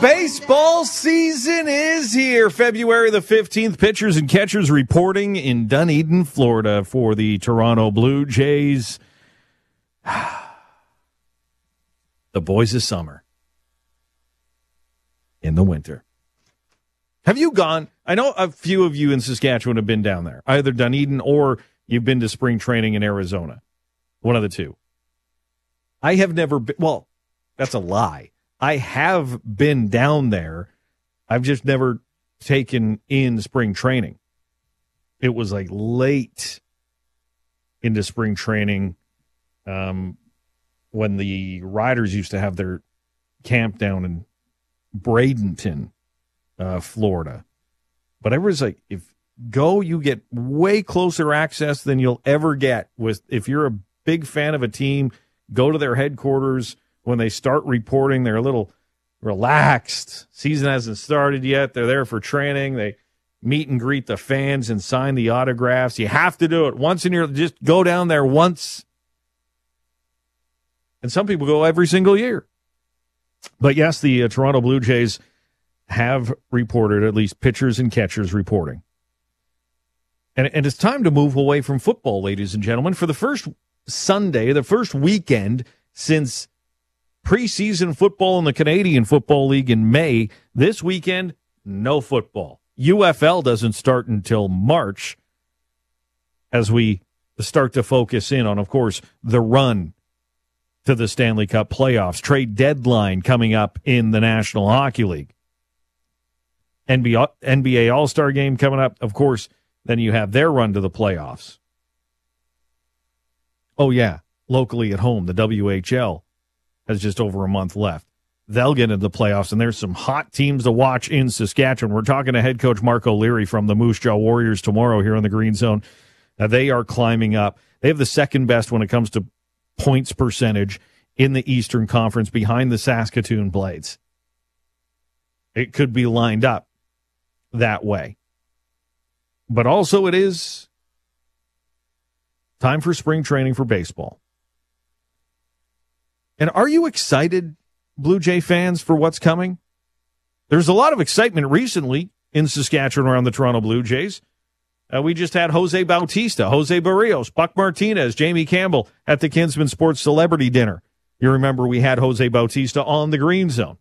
baseball season is here. February the 15th, pitchers and catchers reporting in Dunedin, Florida for the Toronto Blue Jays. the boys of summer in the winter. Have you gone? I know a few of you in Saskatchewan have been down there, either Dunedin or you've been to spring training in Arizona. One of the two. I have never been, well, that's a lie. I have been down there. I've just never taken in spring training. It was like late into spring training um, when the riders used to have their camp down in Bradenton, uh, Florida. But I was like, if go, you get way closer access than you'll ever get with if you're a big fan of a team, go to their headquarters when they start reporting, they're a little relaxed. Season hasn't started yet. They're there for training. They meet and greet the fans and sign the autographs. You have to do it once in your just go down there once. And some people go every single year. But yes, the uh, Toronto Blue Jays have reported at least pitchers and catchers reporting. And, and it's time to move away from football, ladies and gentlemen. For the first Sunday, the first weekend since preseason football in the Canadian Football League in May. This weekend, no football. UFL doesn't start until March as we start to focus in on, of course, the run to the Stanley Cup playoffs, trade deadline coming up in the National Hockey League. NBA, NBA All Star game coming up. Of course, then you have their run to the playoffs. Oh, yeah, locally at home, the WHL has just over a month left. They'll get into the playoffs, and there's some hot teams to watch in Saskatchewan. We're talking to head coach Mark O'Leary from the Moose Jaw Warriors tomorrow here on the Green Zone. Now, they are climbing up. They have the second best when it comes to points percentage in the Eastern Conference behind the Saskatoon Blades. It could be lined up that way. But also, it is time for spring training for baseball. And are you excited, Blue Jay fans, for what's coming? There's a lot of excitement recently in Saskatchewan around the Toronto Blue Jays. Uh, we just had Jose Bautista, Jose Berrios, Buck Martinez, Jamie Campbell at the Kinsmen Sports Celebrity Dinner. You remember we had Jose Bautista on the Green Zone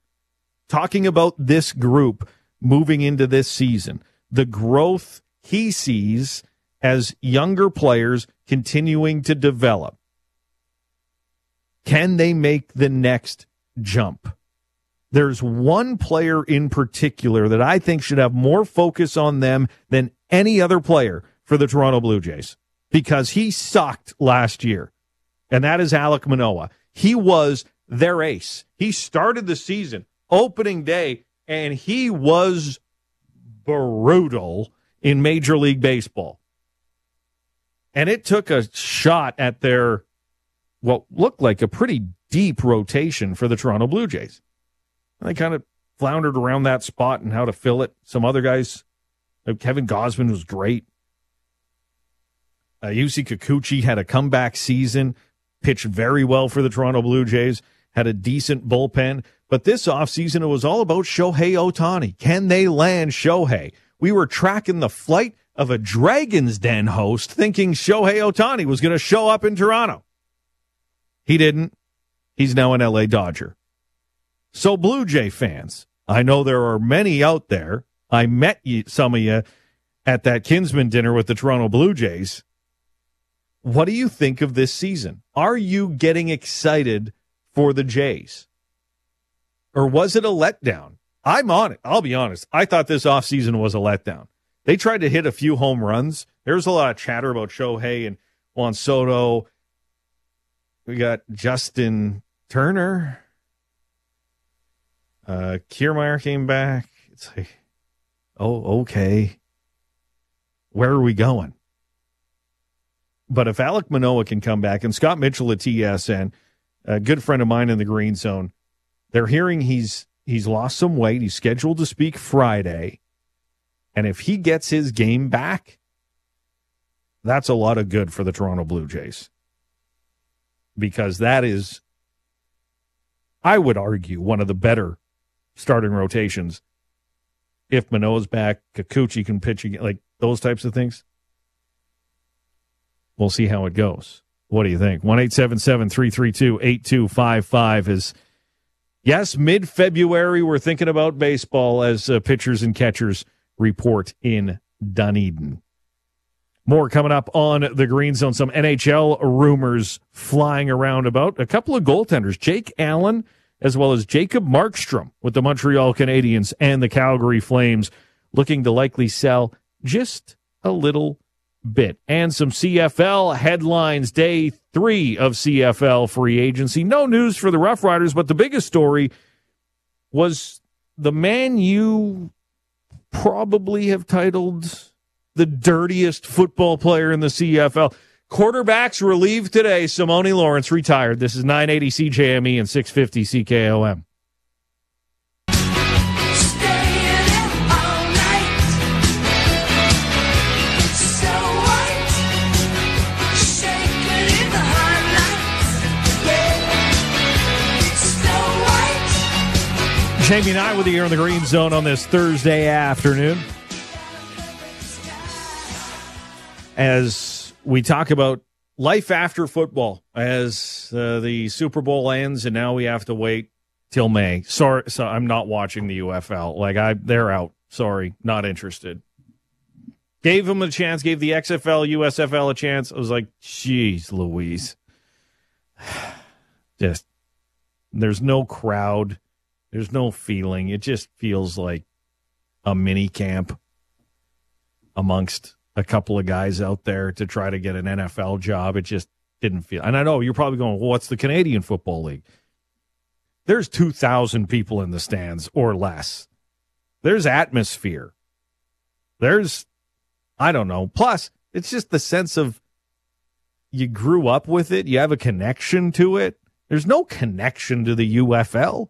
talking about this group moving into this season, the growth he sees as younger players continuing to develop. Can they make the next jump? There's one player in particular that I think should have more focus on them than any other player for the Toronto Blue Jays because he sucked last year. And that is Alek Manoah. He was their ace. He started the season opening day and he was brutal in Major League Baseball. And it took a shot at their what looked like a pretty deep rotation for the Toronto Blue Jays. And they kind of floundered around that spot and how to fill it. Some other guys, uh, Kevin Gausman was great. Uh, Yusei Kikuchi had a comeback season, pitched very well for the Toronto Blue Jays, had a decent bullpen. But this offseason, it was all about Shohei Ohtani. Can they land Shohei? We were tracking the flight of a Dragon's Den host thinking Shohei Ohtani was going to show up in Toronto. He didn't. He's now an LA Dodger. So, Blue Jay fans, I know there are many out there. I met you, some of you at that Kinsmen dinner with the Toronto Blue Jays. What do you think of this season? Are you getting excited for the Jays? Or was it a letdown? I'm on it. I'll be honest. I thought this offseason was a letdown. They tried to hit a few home runs. There was a lot of chatter about Shohei and Juan Soto we got Justin Turner. Uh, Kiermaier came back. It's like, oh, okay. Where are we going? But if Alek Manoah can come back and Scott Mitchell at TSN, a good friend of mine in the green zone, they're hearing he's he's lost some weight. He's scheduled to speak Friday. And if he gets his game back, that's a lot of good for the Toronto Blue Jays because that is, I would argue, one of the better starting rotations. If Manoah's back, Kikuchi can pitch again, like those types of things. We'll see how it goes. What do you think? 1 332 8255 is, yes, mid February, we're thinking about baseball as uh, pitchers and catchers report in Dunedin. More coming up on the Green Zone. Some NHL rumors flying around about a couple of goaltenders, Jake Allen as well as Jacob Markstrom with the Montreal Canadiens and the Calgary Flames, looking to likely sell just a little bit. And some CFL headlines, day three of CFL free agency. No news for the Rough Riders, but the biggest story was the man you probably have titled the dirtiest football player in the CFL. Quarterbacks relieved today. Simoni Lawrence retired. This is 980 CJME and 650 CKOM. Jamie and I with you here in the Green Zone on this Thursday afternoon. As we talk about life after football, as uh, the Super Bowl ends, and now we have to wait till May. Sorry, so I'm not watching the UFL. Like I, they're out. Sorry, not interested. Gave them a chance. Gave the XFL, USFL a chance. I was like, "Jeez, Louise." Just there's no crowd there's no feeling. It just feels like a mini camp amongst a couple of guys out there to try to get an NFL job. It just didn't feel. And I know you're probably going, well, what's the Canadian Football League? There's 2,000 people in the stands or less. There's atmosphere. There's, I don't know. Plus, it's just the sense of you grew up with it, you have a connection to it. There's no connection to the UFL.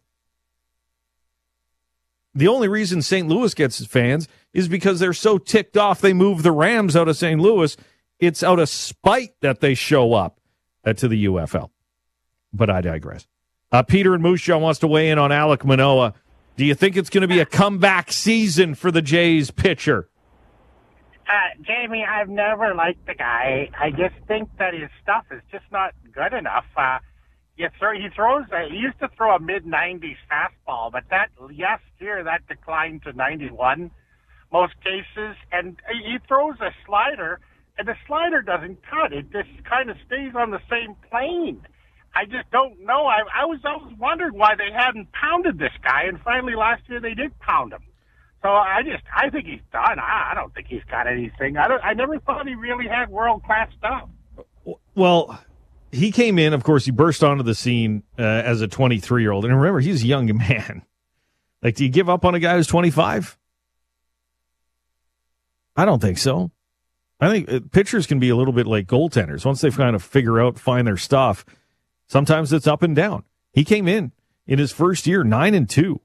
The only reason St. Louis gets fans is because they're so ticked off they move the Rams out of St. Louis. It's out of spite that they show up uh, to the UFL. But I digress. Uh, Peter and Jaw wants to weigh in on Alek Manoah. Do you think it's going to be a comeback season for the Jays pitcher? Uh, Jamie, I've never liked the guy. I just think that his stuff is just not good enough. Uh, Yes, sir. He throws. A, he used to throw a mid 90s fastball, but that last year that declined to 91 most cases, and he throws a slider, and the slider doesn't cut. It just kind of stays on the same plane. I just don't know. I, I was always wondering why they hadn't pounded this guy, and finally last year they did pound him. So I just, I think he's done. I, I don't think he's got anything. I don't. I never thought he really had world class stuff. Well, he came in, of course, he burst onto the scene uh, as a 23 year old. And remember, he's a young man. Like, do you give up on a guy who's 25? I don't think so. I think uh, pitchers can be a little bit like goaltenders. Once they kind of figure out, find their stuff, sometimes it's up and down. He came in in his first year, nine and two.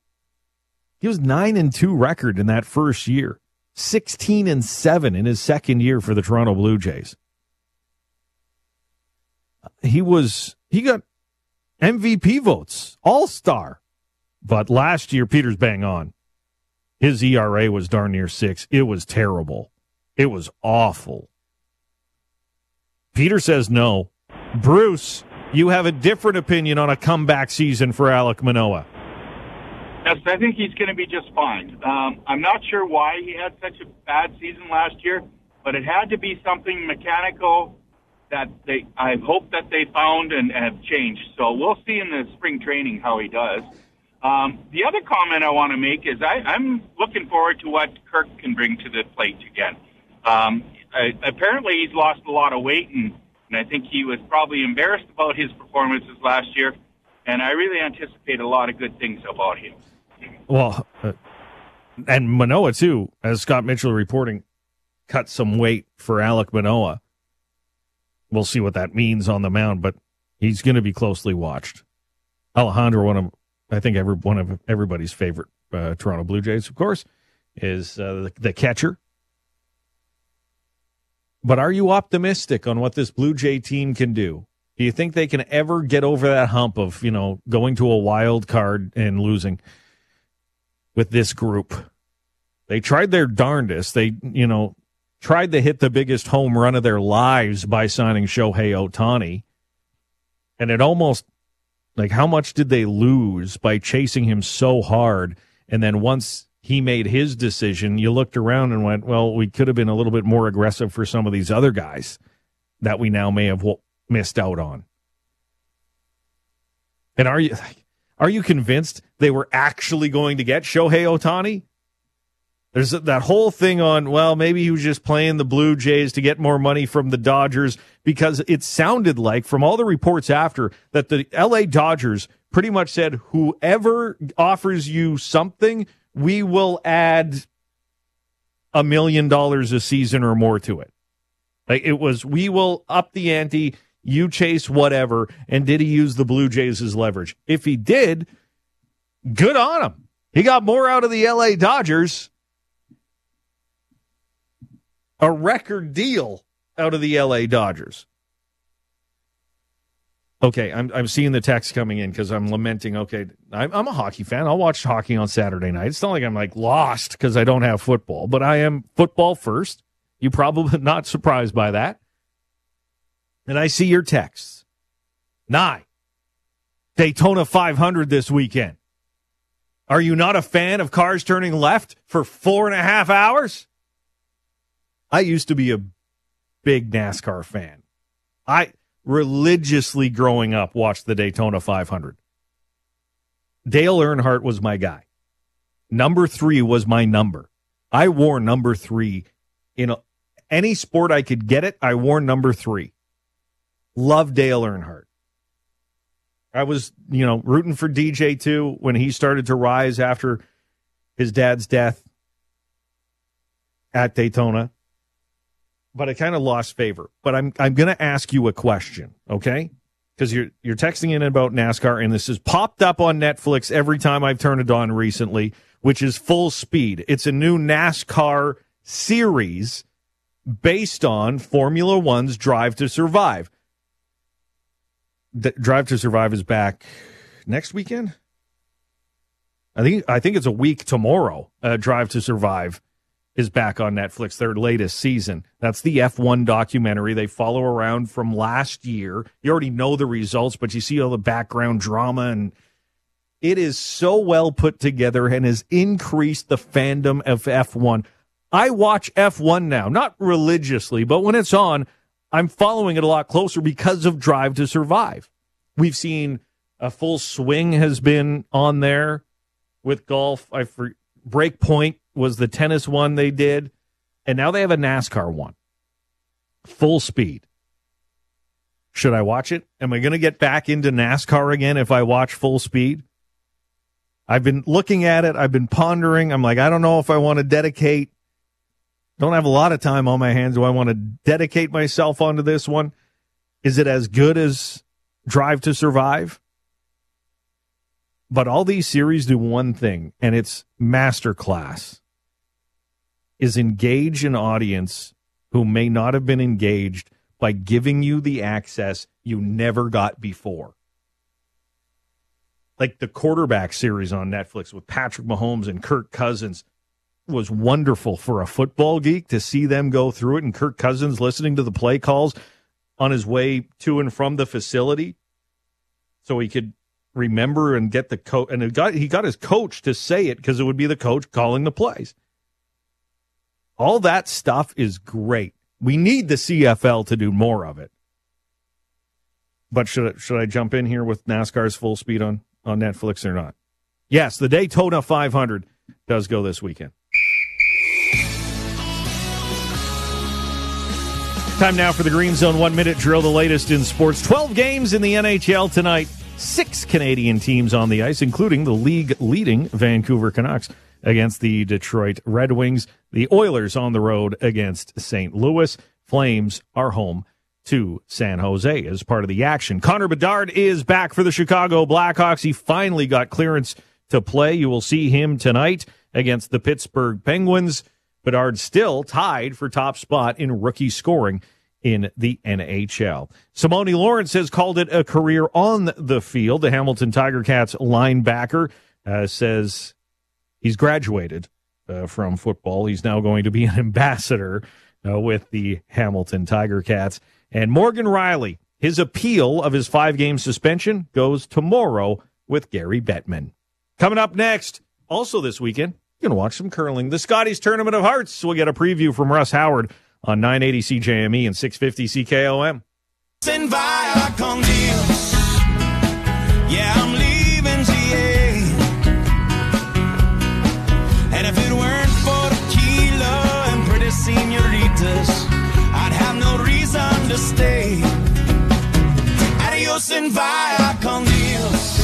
He was nine and two record in that first year, 16 and seven in his second year for the Toronto Blue Jays he was he got MVP votes, All Star. But last year, Peter's bang on. His ERA was darn near six. It was terrible. It was awful. Peter says no. Bruce, you have a different opinion on a comeback season for Alek Manoah. Yes, I think he's going to be just fine. Um, I'm not sure why he had such a bad season last year, but it had to be something mechanical that they I hope that they found and have changed. So we'll see in the spring training how he does. Um, the other comment I want to make is I, I'm looking forward to what Kirk can bring to the plate again. Um, I, apparently, he's lost a lot of weight, and, and I think he was probably embarrassed about his performances last year. And I really anticipate a lot of good things about him. Well, uh, and Manoah too, as Scott Mitchell reporting, cut some weight for Alek Manoah we'll see what that means on the mound, but he's going to be closely watched. Alejandro, one of I think every one of everybody's favorite uh, Toronto Blue Jays, of course, is uh, the, the catcher. But are you optimistic on what this Blue Jay team can do? Do you think they can ever get over that hump of you know going to a wild card and losing? with this group. They tried their darndest. They, you know, tried to hit the biggest home run of their lives by signing Shohei Ohtani. And it almost like how much did they lose by chasing him so hard? And then once he made his decision, you looked around and went, well, we could have been a little bit more aggressive for some of these other guys that we now may have missed out on. And are you are you convinced they were actually going to get Shohei Ohtani? There's that whole thing on, well, maybe he was just playing the Blue Jays to get more money from the Dodgers because it sounded like, from all the reports after, that the LA Dodgers pretty much said, whoever offers you something, we will add a million dollars a season or more to it. Like it was, we will up the ante, you chase whatever. And did he use the Blue Jays as leverage? If he did, good on him. He got more out of the LA Dodgers a record deal out of the LA Dodgers. Okay, I'm I'm seeing the text coming in because I'm lamenting. Okay, I'm, I'm a hockey fan. I'll watch hockey on Saturday night. It's not like I'm like lost because I don't have football, but I am football first. You probably not surprised by that. And I see your texts. Nine. Daytona 500 this weekend. Are you not a fan of cars turning left for four and a half hours? I used to be a big NASCAR fan. I religiously growing up watched the Daytona 500. Dale Earnhardt was my guy. Number three was my number. I wore number three in any sport I could get it. I wore number three. Love Dale Earnhardt. I was, you know, rooting for DJ too when he started to rise after his dad's death at Daytona but I kind of lost favor. But I'm I'm going to ask you a question, okay? Because you're you're texting in about NASCAR, and this has popped up on Netflix every time I've turned it on recently, which is Full Speed. It's a new NASCAR series based on Formula One's Drive to Survive. The Drive to Survive is back next weekend. I think I think it's a week tomorrow. Uh, Drive to Survive is back on Netflix, their latest season. That's the F1 documentary. They follow around from last year. You already know the results, but you see all the background drama and it is so well put together and has increased the fandom of F1. I watch F1 now, not religiously, but when it's on, I'm following it a lot closer because of Drive to Survive. We've seen a full swing has been on there with golf. I for Breakpoint was the tennis one they did, and now they have a NASCAR one. Full speed. Should I watch it? Am I going to get back into NASCAR again if I watch full speed? I've been looking at it. I've been pondering. I'm like, I don't know if I want to dedicate. Don't have a lot of time on my hands. Do I want to dedicate myself onto this one? Is it as good as Drive to Survive? But all these series do one thing, and it's masterclass is engage an audience who may not have been engaged by giving you the access you never got before. Like the quarterback series on Netflix with Patrick Mahomes and Kirk Cousins was wonderful for a football geek to see them go through it and Kirk Cousins listening to the play calls on his way to and from the facility so he could remember and get the coach and got, he got his coach to say it because it would be the coach calling the plays. All that stuff is great. We need the CFL to do more of it. But should should I jump in here with NASCAR's full speed on on Netflix or not? Yes, the Daytona 500 does go this weekend. Time now for the Green Zone one minute drill, the latest in sports. 12 games in the NHL tonight. Six Canadian teams on the ice, including the league leading Vancouver Canucks against the Detroit Red Wings. The Oilers on the road against St. Louis. Flames are home to San Jose as part of the action. Connor Bedard is back for the Chicago Blackhawks. He finally got clearance to play. You will see him tonight against the Pittsburgh Penguins. Bedard still tied for top spot in rookie scoring in the NHL. Simoni Lawrence has called it a career on the field. The Hamilton Tiger Cats linebacker uh, says he's graduated uh, from football. He's now going to be an ambassador uh, with the Hamilton Tiger Cats. And Morgan Rielly, his appeal of his five game suspension goes tomorrow with Gary Bettman. Coming up next, also this weekend, you can watch some curling. The Scotties Tournament of Hearts. We'll get a preview from Russ Howard on 980 CJME and 650 CKOM. Yeah, I'm leaving GA. And if it weren't for tequila and pretty senoritas, I'd have no reason to stay. Adios and via con Dios.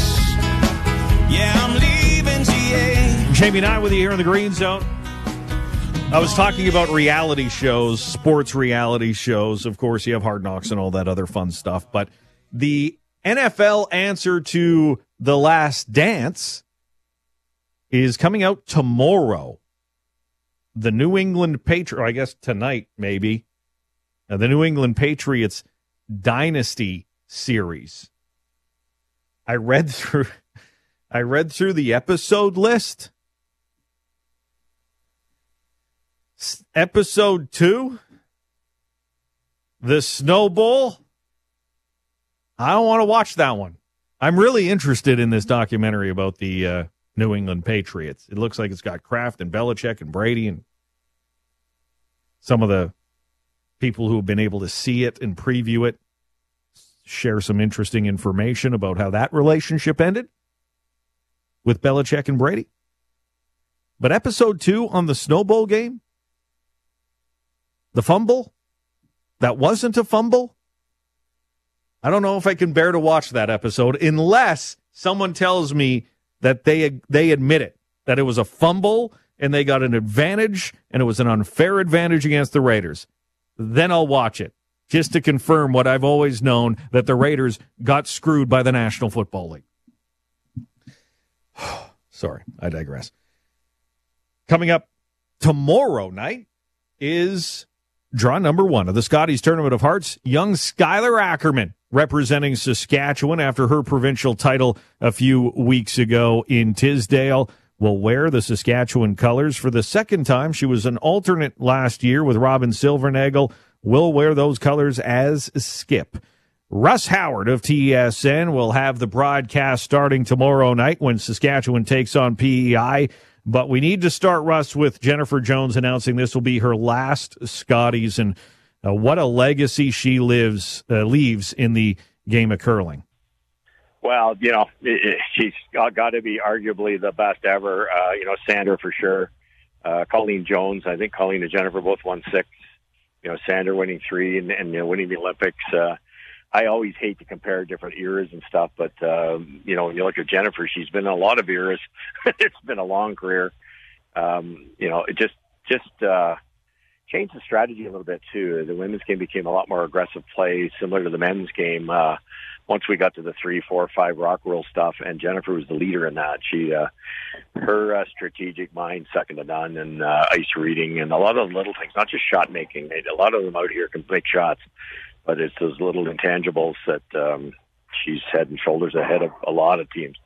Yeah, I'm leaving GA. Jamie and I with you here in the Green Zone. I was talking about reality shows, sports reality shows. Of course, you have Hard Knocks and all that other fun stuff. But the NFL answer to The Last Dance is coming out tomorrow. The New England Patriots, I guess tonight, maybe. Now, the New England Patriots Dynasty series. I read through I read through the episode list. Episode 2 The Snowball I don't want to watch that one. I'm really interested in this documentary about the uh, New England Patriots. It looks like it's got Kraft and Belichick and Brady and some of the people who have been able to see it and preview it share some interesting information about how that relationship ended with Belichick and Brady. But episode two on the snowball game, the fumble, that wasn't a fumble. I don't know if I can bear to watch that episode unless someone tells me that they they admit it that it was a fumble and they got an advantage and it was an unfair advantage against the Raiders. Then I'll watch it just to confirm what I've always known that the Raiders got screwed by the National Football League. Sorry, I digress. Coming up tomorrow night is draw number one of the Scotties Tournament of Hearts, young Skylar Ackerman representing Saskatchewan after her provincial title a few weeks ago in Tisdale. Will wear the Saskatchewan colors for the second time. She was an alternate last year with Robyn Silvernagle. Will wear those colors as skip. Russ Howard of TSN will have the broadcast starting tomorrow night when Saskatchewan takes on PEI. But we need to start, Russ, with Jennifer Jones announcing this will be her last Scotties. And uh, what a legacy she lives uh, leaves in the game of curling. Well, you know, it, it, she's got, to be arguably the best ever. Uh, you know, Sandra for sure. Uh, Colleen Jones, I think Colleen and Jennifer both won six. You know, Sandra winning three and, and you know, winning the Olympics. Uh, I always hate to compare different eras and stuff, but um, you know, when you look at Jennifer, she's been in a lot of eras. it's been a long career. Um, you know, it just just uh, changed the strategy a little bit too. The women's game became a lot more aggressive play, similar to the men's game. Uh, once we got to the three, four, five rock roll stuff, and Jennifer was the leader in that. She, uh, her uh, strategic mind, second to none, and uh, ice reading, and a lot of little things, not just shot making. A lot of them out here can make shots, but it's those little intangibles that um, she's head and shoulders ahead of a lot of teams.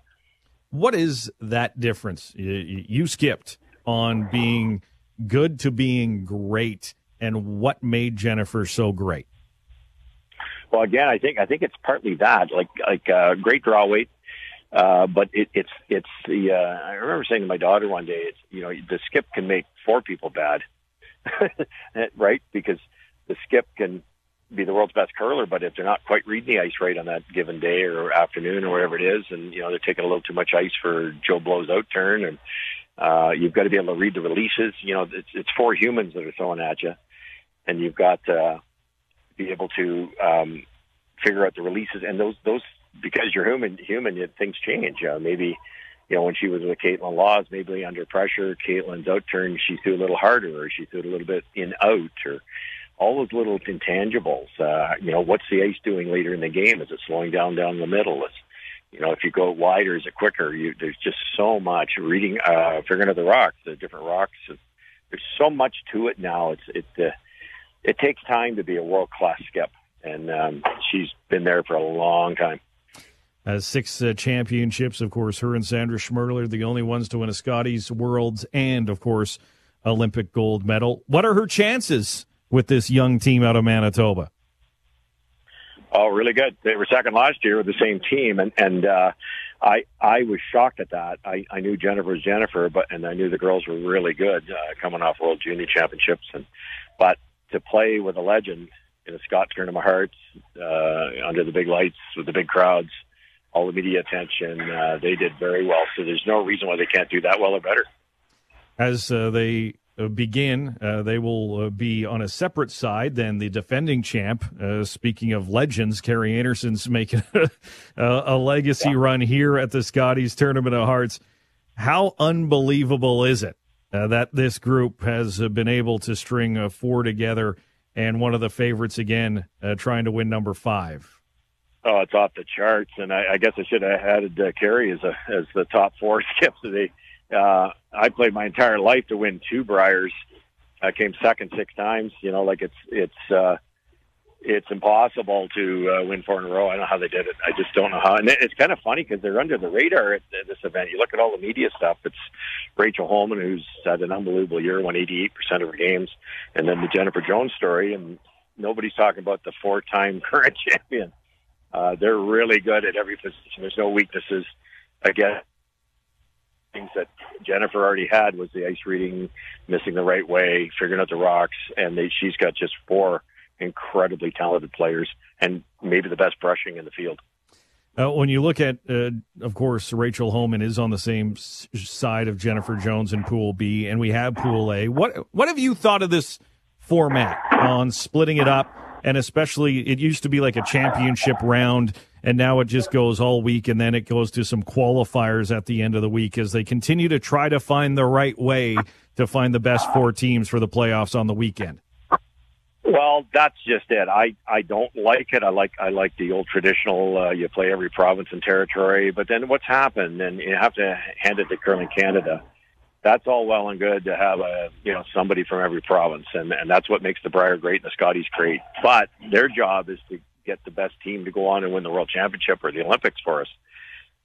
What is that difference? You, you skipped on being good to being great, and what made Jennifer so great? Well, again, I think I think it's partly that, like like uh, great draw weight, uh, but it, it's it's the. Uh, I remember saying to my daughter one day, it's you know the skip can make four people bad, right? Because the skip can be the world's best curler, but if they're not quite reading the ice right on that given day or afternoon or whatever it is, and you know they're taking a little too much ice for Joe Blow's out turn, and uh, you've got to be able to read the releases. You know, it's, it's four humans that are throwing at you, and you've got to be able to um, figure out the releases. And those those because you're human, human, things change. Uh, maybe you know when she was with Kaitlyn Lawes, maybe under pressure, Kaitlyn's out turn, she threw a little harder, or she threw a little bit in out, or all those little intangibles. Uh, you know, what's the ace doing later in the game? Is it slowing down down the middle? Is you know, if you go wider, is it quicker? You, there's just so much reading, uh, figuring out the rocks, the different rocks. There's so much to it now. It's, it, uh, it takes time to be a world class skip. And, um, she's been there for a long time. Uh, six uh, championships, of course. Her and Sandra Schmirler, the only ones to win a Scotties, Worlds, and of course, Olympic gold medal. What are her chances with this young team out of Manitoba? Oh, really good. They were second last year with the same team, and and uh, I I was shocked at that. I I knew Jennifer was Jennifer, but and I knew the girls were really good uh, coming off World Junior Championships, and but to play with a legend in a Scott Tournament of Hearts uh, under the big lights with the big crowds, all the media attention, uh, they did very well. So there's no reason why they can't do that well or better. As uh, they begin. Uh, they will uh, be on a separate side than the defending champ. Uh, speaking of legends, Kerri Einarson's making a, a legacy yeah. run here at the Scotties Tournament of Hearts. How unbelievable is it uh, that this group has been able to string four together and one of the favorites again trying to win number five? Oh, it's off the charts, and I, I guess I should have added uh, Kerri as a as the top four skips. They uh, I played my entire life to win two Briers. I came second six times. You know, like it's it's uh, it's impossible to uh, win four in a row. I don't know how they did it. I just don't know how. And it's kind of funny because they're under the radar at, this event. You look at all the media stuff. It's Rachel Homan, who's had an unbelievable year, won 88% of her games, and then the Jennifer Jones story. And nobody's talking about the four-time current champion. Uh, they're really good at every position. There's no weaknesses. Again, things that Jennifer already had was the ice reading, missing the right way, figuring out the rocks, and they, she's got just four incredibly talented players and maybe the best brushing in the field. Uh, when you look at, uh, of course, Rachel Homan is on the same side of Jennifer Jones in Pool B, and we have Pool A. What what have you thought of this format on splitting it up? And especially, it used to be like a championship round and now it just goes all week and then it goes to some qualifiers at the end of the week as they continue to try to find the right way to find the best four teams for the playoffs on the weekend. Well, that's just it. I I don't like it. I like I like the old traditional. Uh, you play every province and territory, but then what's happened? And you have to hand it to Curling Canada. That's all well and good to have a you know somebody from every province, and and that's what makes the Brier great and the Scotties great. But their job is to get the best team to go on and win the World Championship or the Olympics for us.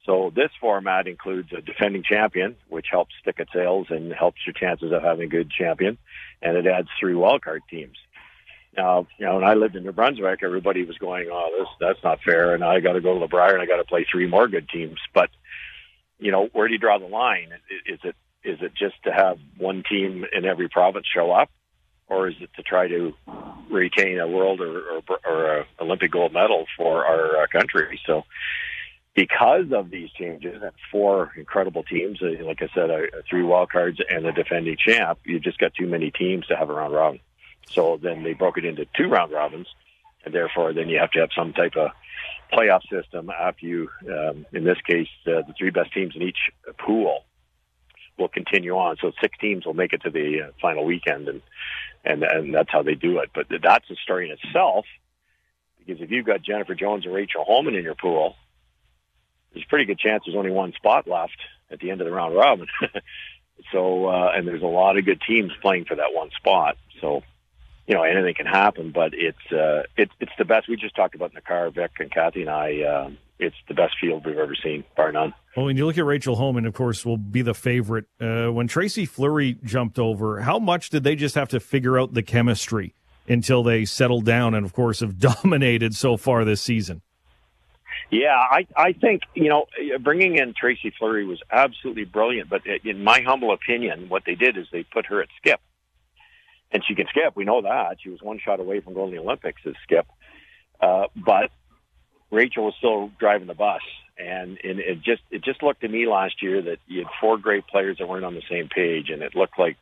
So this format includes a defending champion, which helps stick ticket sales and helps your chances of having a good champion, and it adds three wildcard teams. Now, you know, when I lived in New Brunswick, everybody was going, "Oh, this that's not fair," and I got to go to the Brier and I got to play three more good teams. But you know, where do you draw the line? Is it is it just to have one team in every province show up, or is it to try to retain a world or, or, or a Olympic gold medal for our uh, country? So, because of these changes and four incredible teams, uh, like I said, uh, three wild cards and the defending champ, you just got too many teams to have a round robin. So then they broke it into two round robins, and therefore then you have to have some type of playoff system after you, um, in this case, uh, the three best teams in each pool will continue on. So six teams will make it to the uh, final weekend, and and and that's how they do it. But that's a story in itself, because if you've got Jennifer Jones and Rachel Homan in your pool, there's a pretty good chance there's only one spot left at the end of the round robin. so uh, and there's a lot of good teams playing for that one spot. So you know anything can happen, but it's uh, it's it's the best. We just talked about in the car, Vic and Kathy and I. Uh, it's the best field we've ever seen, bar none. Well, when you look at Rachel Homan, of course, will be the favorite. Uh, when Tracy Fleury jumped over, how much did they just have to figure out the chemistry until they settled down and, of course, have dominated so far this season? Yeah, I I think you know bringing in Tracy Fleury was absolutely brilliant. But in my humble opinion, what they did is they put her at skip, and she can skip. We know that she was one shot away from going to the Olympics as skip. Uh, but Rachel was still driving the bus, and, and it just it just looked to me last year that you had four great players that weren't on the same page, and it looked like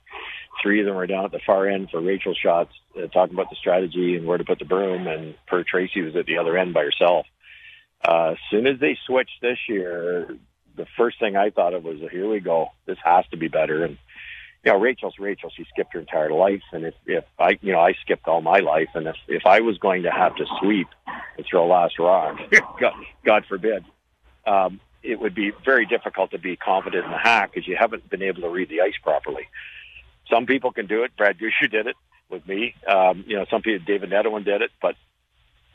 three of them were down at the far end for Rachel shots, uh, talking about the strategy and where to put the broom, and per Tracy was at the other end by herself. Uh, as soon as they switched this year, the first thing I thought of was, "Here we go. This has to be better." And you know, Rachel's Rachel. She skipped her entire life, and if if I, you know, I skipped all my life, and if if I was going to have to sweep and throw last rock, God, God forbid, um, it would be very difficult to be confident in the hack because you haven't been able to read the ice properly. Some people can do it. Brad Gushue did it with me. Um, you know, some people, David Nedohin did it, but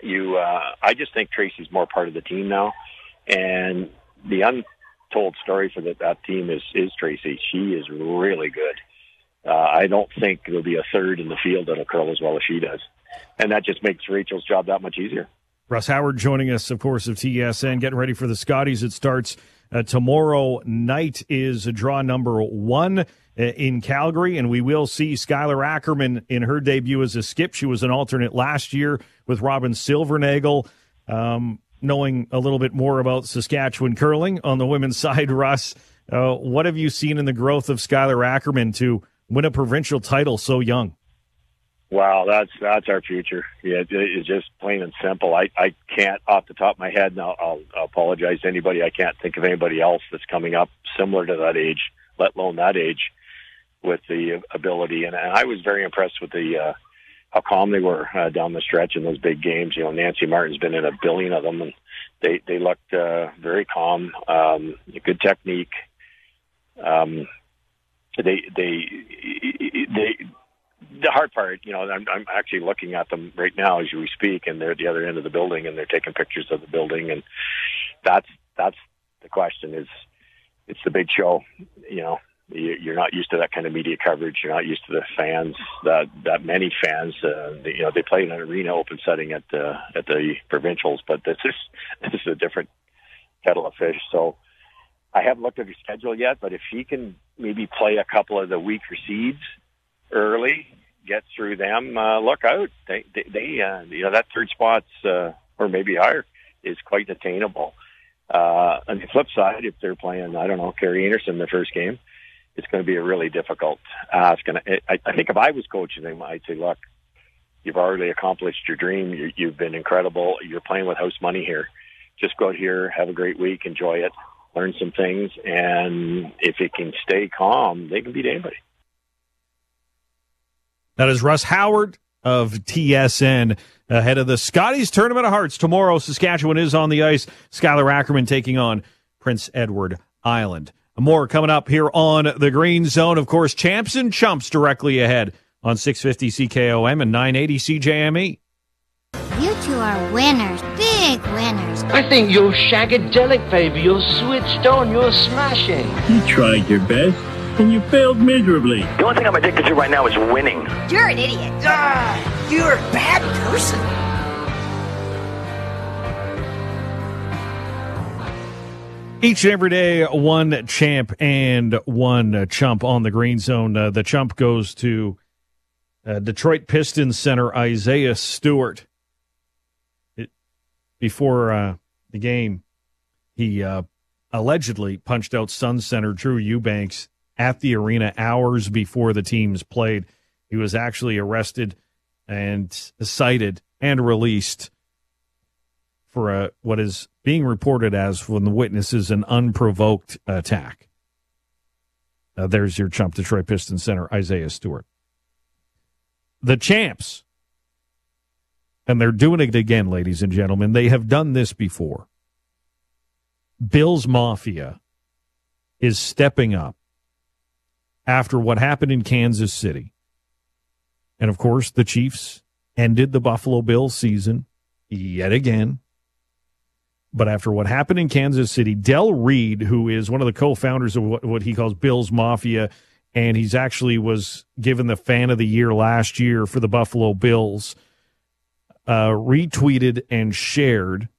you, uh, I just think Tracy's more part of the team now And the untold story for that, that team is, is Tracy. She is really good. Uh, I don't think there'll be a third in the field that'll curl as well as she does. And that just makes Rachel's job that much easier. Russ Howard joining us, of course, of TSN, getting ready for the Scotties. It starts uh, tomorrow night is draw number one uh, in Calgary, and we will see Skylar Ackerman in her debut as a skip. She was an alternate last year with Robyn Silvernagle. Um, knowing a little bit more about Saskatchewan curling on the women's side, Russ, uh, what have you seen in the growth of Skylar Ackerman to win a provincial title so young? Wow, that's that's our future. Yeah, it's just plain and simple. I I can't off the top of my head, Now I'll, I'll, apologize to anybody. I can't think of anybody else that's coming up similar to that age, let alone that age, with the ability. And, and I was very impressed with the uh, how calm they were uh, down the stretch in those big games. You know, Nancy Martin's been in a billion of them, and they they looked uh, very calm, um, good technique. Um, they they they the hard part, you know, I'm, I'm actually looking at them right now as we speak, and they're at the other end of the building, and they're taking pictures of the building, and that's that's the question. Is it's the big show, you know? You're not used to that kind of media coverage. You're not used to the fans that that many fans. Uh, you know, they play in an arena open setting at the at the provincials, but this is this is a different kettle of fish. So I haven't looked at her schedule yet, but if she can maybe play a couple of the weaker seeds early, get through them, uh, look out. They, they, they uh, you know, that third spot's, uh, or maybe higher, is quite attainable. Uh, on the flip side, if they're playing, I don't know, Kerri Einarson the first game, it's going to be a really difficult ask. And I, I think if I was coaching them, I'd say, look, you've already accomplished your dream. You, you've been incredible. You're playing with house money here. Just go out here, have a great week, enjoy it, learn some things, and if it can stay calm, they can beat anybody. That is Russ Howard of TSN ahead of the Scotties Tournament of Hearts. Tomorrow, Saskatchewan is on the ice. Skylar Ackerman taking on Prince Edward Island. More coming up here on the Green Zone. Of course, champs and chumps directly ahead on 650 CKOM and 980 CJME. You two are winners, big winners. I think you're shagadelic, baby. You're switched on. You're smashing. You tried your best and you failed miserably. The only thing I'm addicted to right now is winning. You're an idiot. Ah, you're a bad person. Each and every day, one champ and one chump on the green zone. Uh, the chump goes to uh, Detroit Pistons center Isaiah Stewart. It, before uh, the game, he uh, allegedly punched out Sun center Drew Eubanks at the arena hours before the teams played. He was actually arrested and cited and released for a, what is being reported as from the witnesses an unprovoked attack. Uh, there's your chump, Detroit Pistons center Isaiah Stewart. The champs, and they're doing it again, ladies and gentlemen. They have done this before. Bills Mafia is stepping up after what happened in Kansas City. And of course, the Chiefs ended the Buffalo Bills season yet again. But after what happened in Kansas City, Del Reid, who is one of the co-founders of what, what he calls Bills Mafia, and he's actually was given the fan of the year last year for the Buffalo Bills, uh, retweeted and shared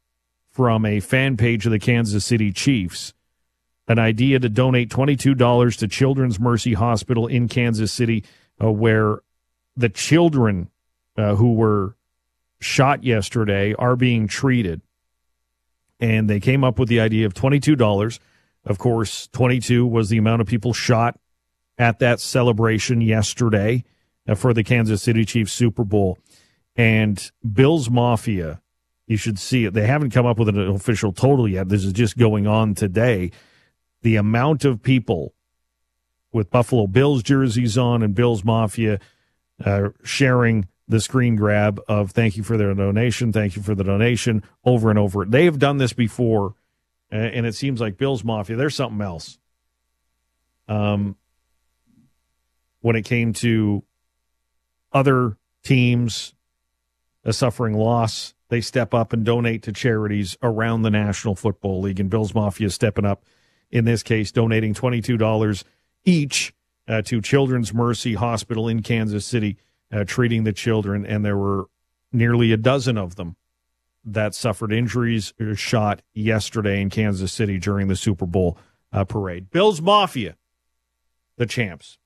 from a fan page of the Kansas City Chiefs an idea to donate $22 to Children's Mercy Hospital in Kansas City, uh, where the children uh, who were shot yesterday are being treated. And they came up with the idea of $22. Of course, 22 was the amount of people shot at that celebration yesterday uh, for the Kansas City Chiefs Super Bowl. And Bills Mafia, you should see it. They haven't come up with an official total yet. This is just going on today the amount of people with Buffalo Bills jerseys on and Bills Mafia uh, sharing the screen grab of thank you for their donation, thank you for the donation over and over. They have done this before, and it seems like Bills Mafia, there's something else. Um, when it came to other teams a suffering loss they step up and donate to charities around the National Football League. And Bills Mafia is stepping up in this case, donating $22 each uh, to Children's Mercy Hospital in Kansas City, uh, treating the children. And there were nearly a dozen of them that suffered injuries or shot yesterday in Kansas City during the Super Bowl uh, parade. Bills Mafia, the champs.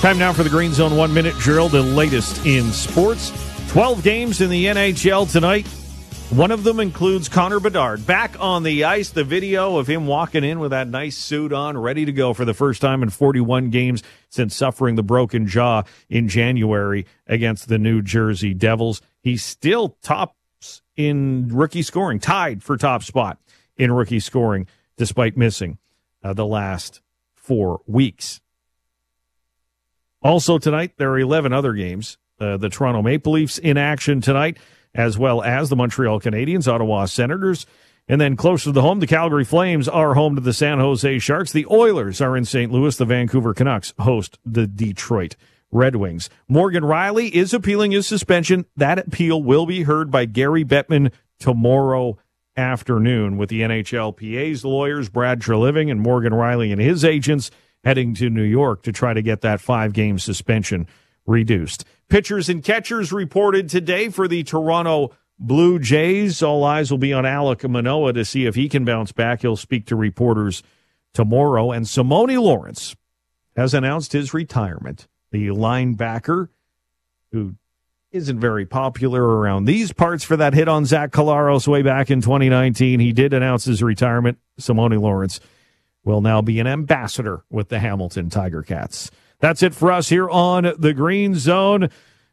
Time now for the Green Zone one minute drill, the latest in sports. 12 games in the NHL tonight. One of them includes Connor Bedard back on the ice. The video of him walking in with that nice suit on, ready to go for the first time in 41 games since suffering the broken jaw in January against the New Jersey Devils. He's still tops in rookie scoring, tied for top spot in rookie scoring, despite missing uh, the last four weeks. Also tonight, there are 11 other games. Uh, the Toronto Maple Leafs in action tonight, as well as the Montreal Canadiens, Ottawa Senators. And then closer to the home, the Calgary Flames are home to the San Jose Sharks. The Oilers are in St. Louis. The Vancouver Canucks host the Detroit Red Wings. Morgan Rielly is appealing his suspension. That appeal will be heard by Gary Bettman tomorrow afternoon with the NHLPA's lawyers, Brad Treliving and Morgan Rielly and his agents heading to New York to try to get that five game suspension reduced. Pitchers and catchers reported today for the Toronto Blue Jays. All eyes will be on Alek Manoah to see if he can bounce back. He'll speak to reporters tomorrow. And Simoni Lawrence has announced his retirement. The linebacker who isn't very popular around these parts for that hit on Zach Collaros way back in 2019. He did announce his retirement. Simoni Lawrence will now be an ambassador with the Hamilton Tiger Cats. That's it for us here on the Green Zone.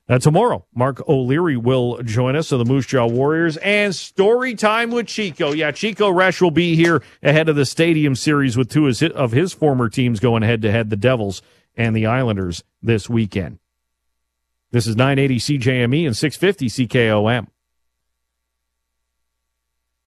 Uh, tomorrow, Mark O'Leary will join us of the Moose Jaw Warriors and story time with Chico. Yeah, Chico Resch will be here ahead of the Stadium Series with two of his former teams going head to head, the Devils and the Islanders this weekend. This is 980 CJME and 650 CKOM.